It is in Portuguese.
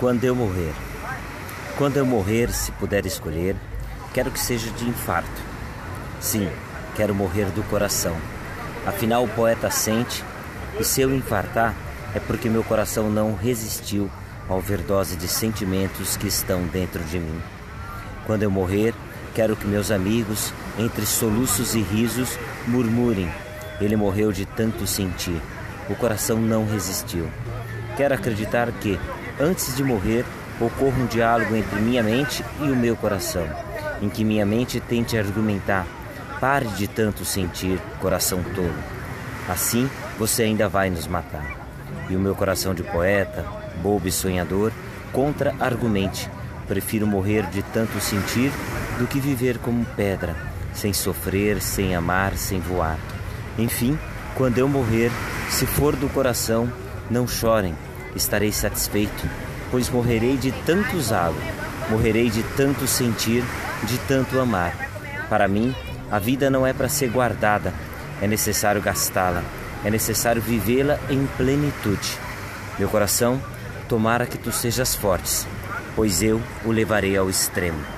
Quando eu morrer. Quando eu morrer, se puder escolher, quero que seja de infarto. Sim, quero morrer do coração. Afinal, o poeta sente, e se eu infartar, é porque meu coração não resistiu à overdose de sentimentos que estão dentro de mim. Quando eu morrer, quero que meus amigos, entre soluços e risos, murmurem: Ele morreu de tanto sentir. O coração não resistiu. Quero acreditar que, antes de morrer, ocorra um diálogo entre minha mente e o meu coração, em que minha mente tente argumentar: pare de tanto sentir, coração tolo. Assim, você ainda vai nos matar. E o meu coração de poeta, bobo e sonhador, contra-argumente: prefiro morrer de tanto sentir do que viver como pedra, sem sofrer, sem amar, sem voar. Enfim, quando eu morrer, se for do coração, não chorem, estarei satisfeito, pois morrerei de tanto usá-lo, morrerei de tanto sentir, de tanto amar. Para mim, a vida não é para ser guardada, é necessário gastá-la, é necessário vivê-la em plenitude. Meu coração, tomara que tu sejas forte, pois eu o levarei ao extremo.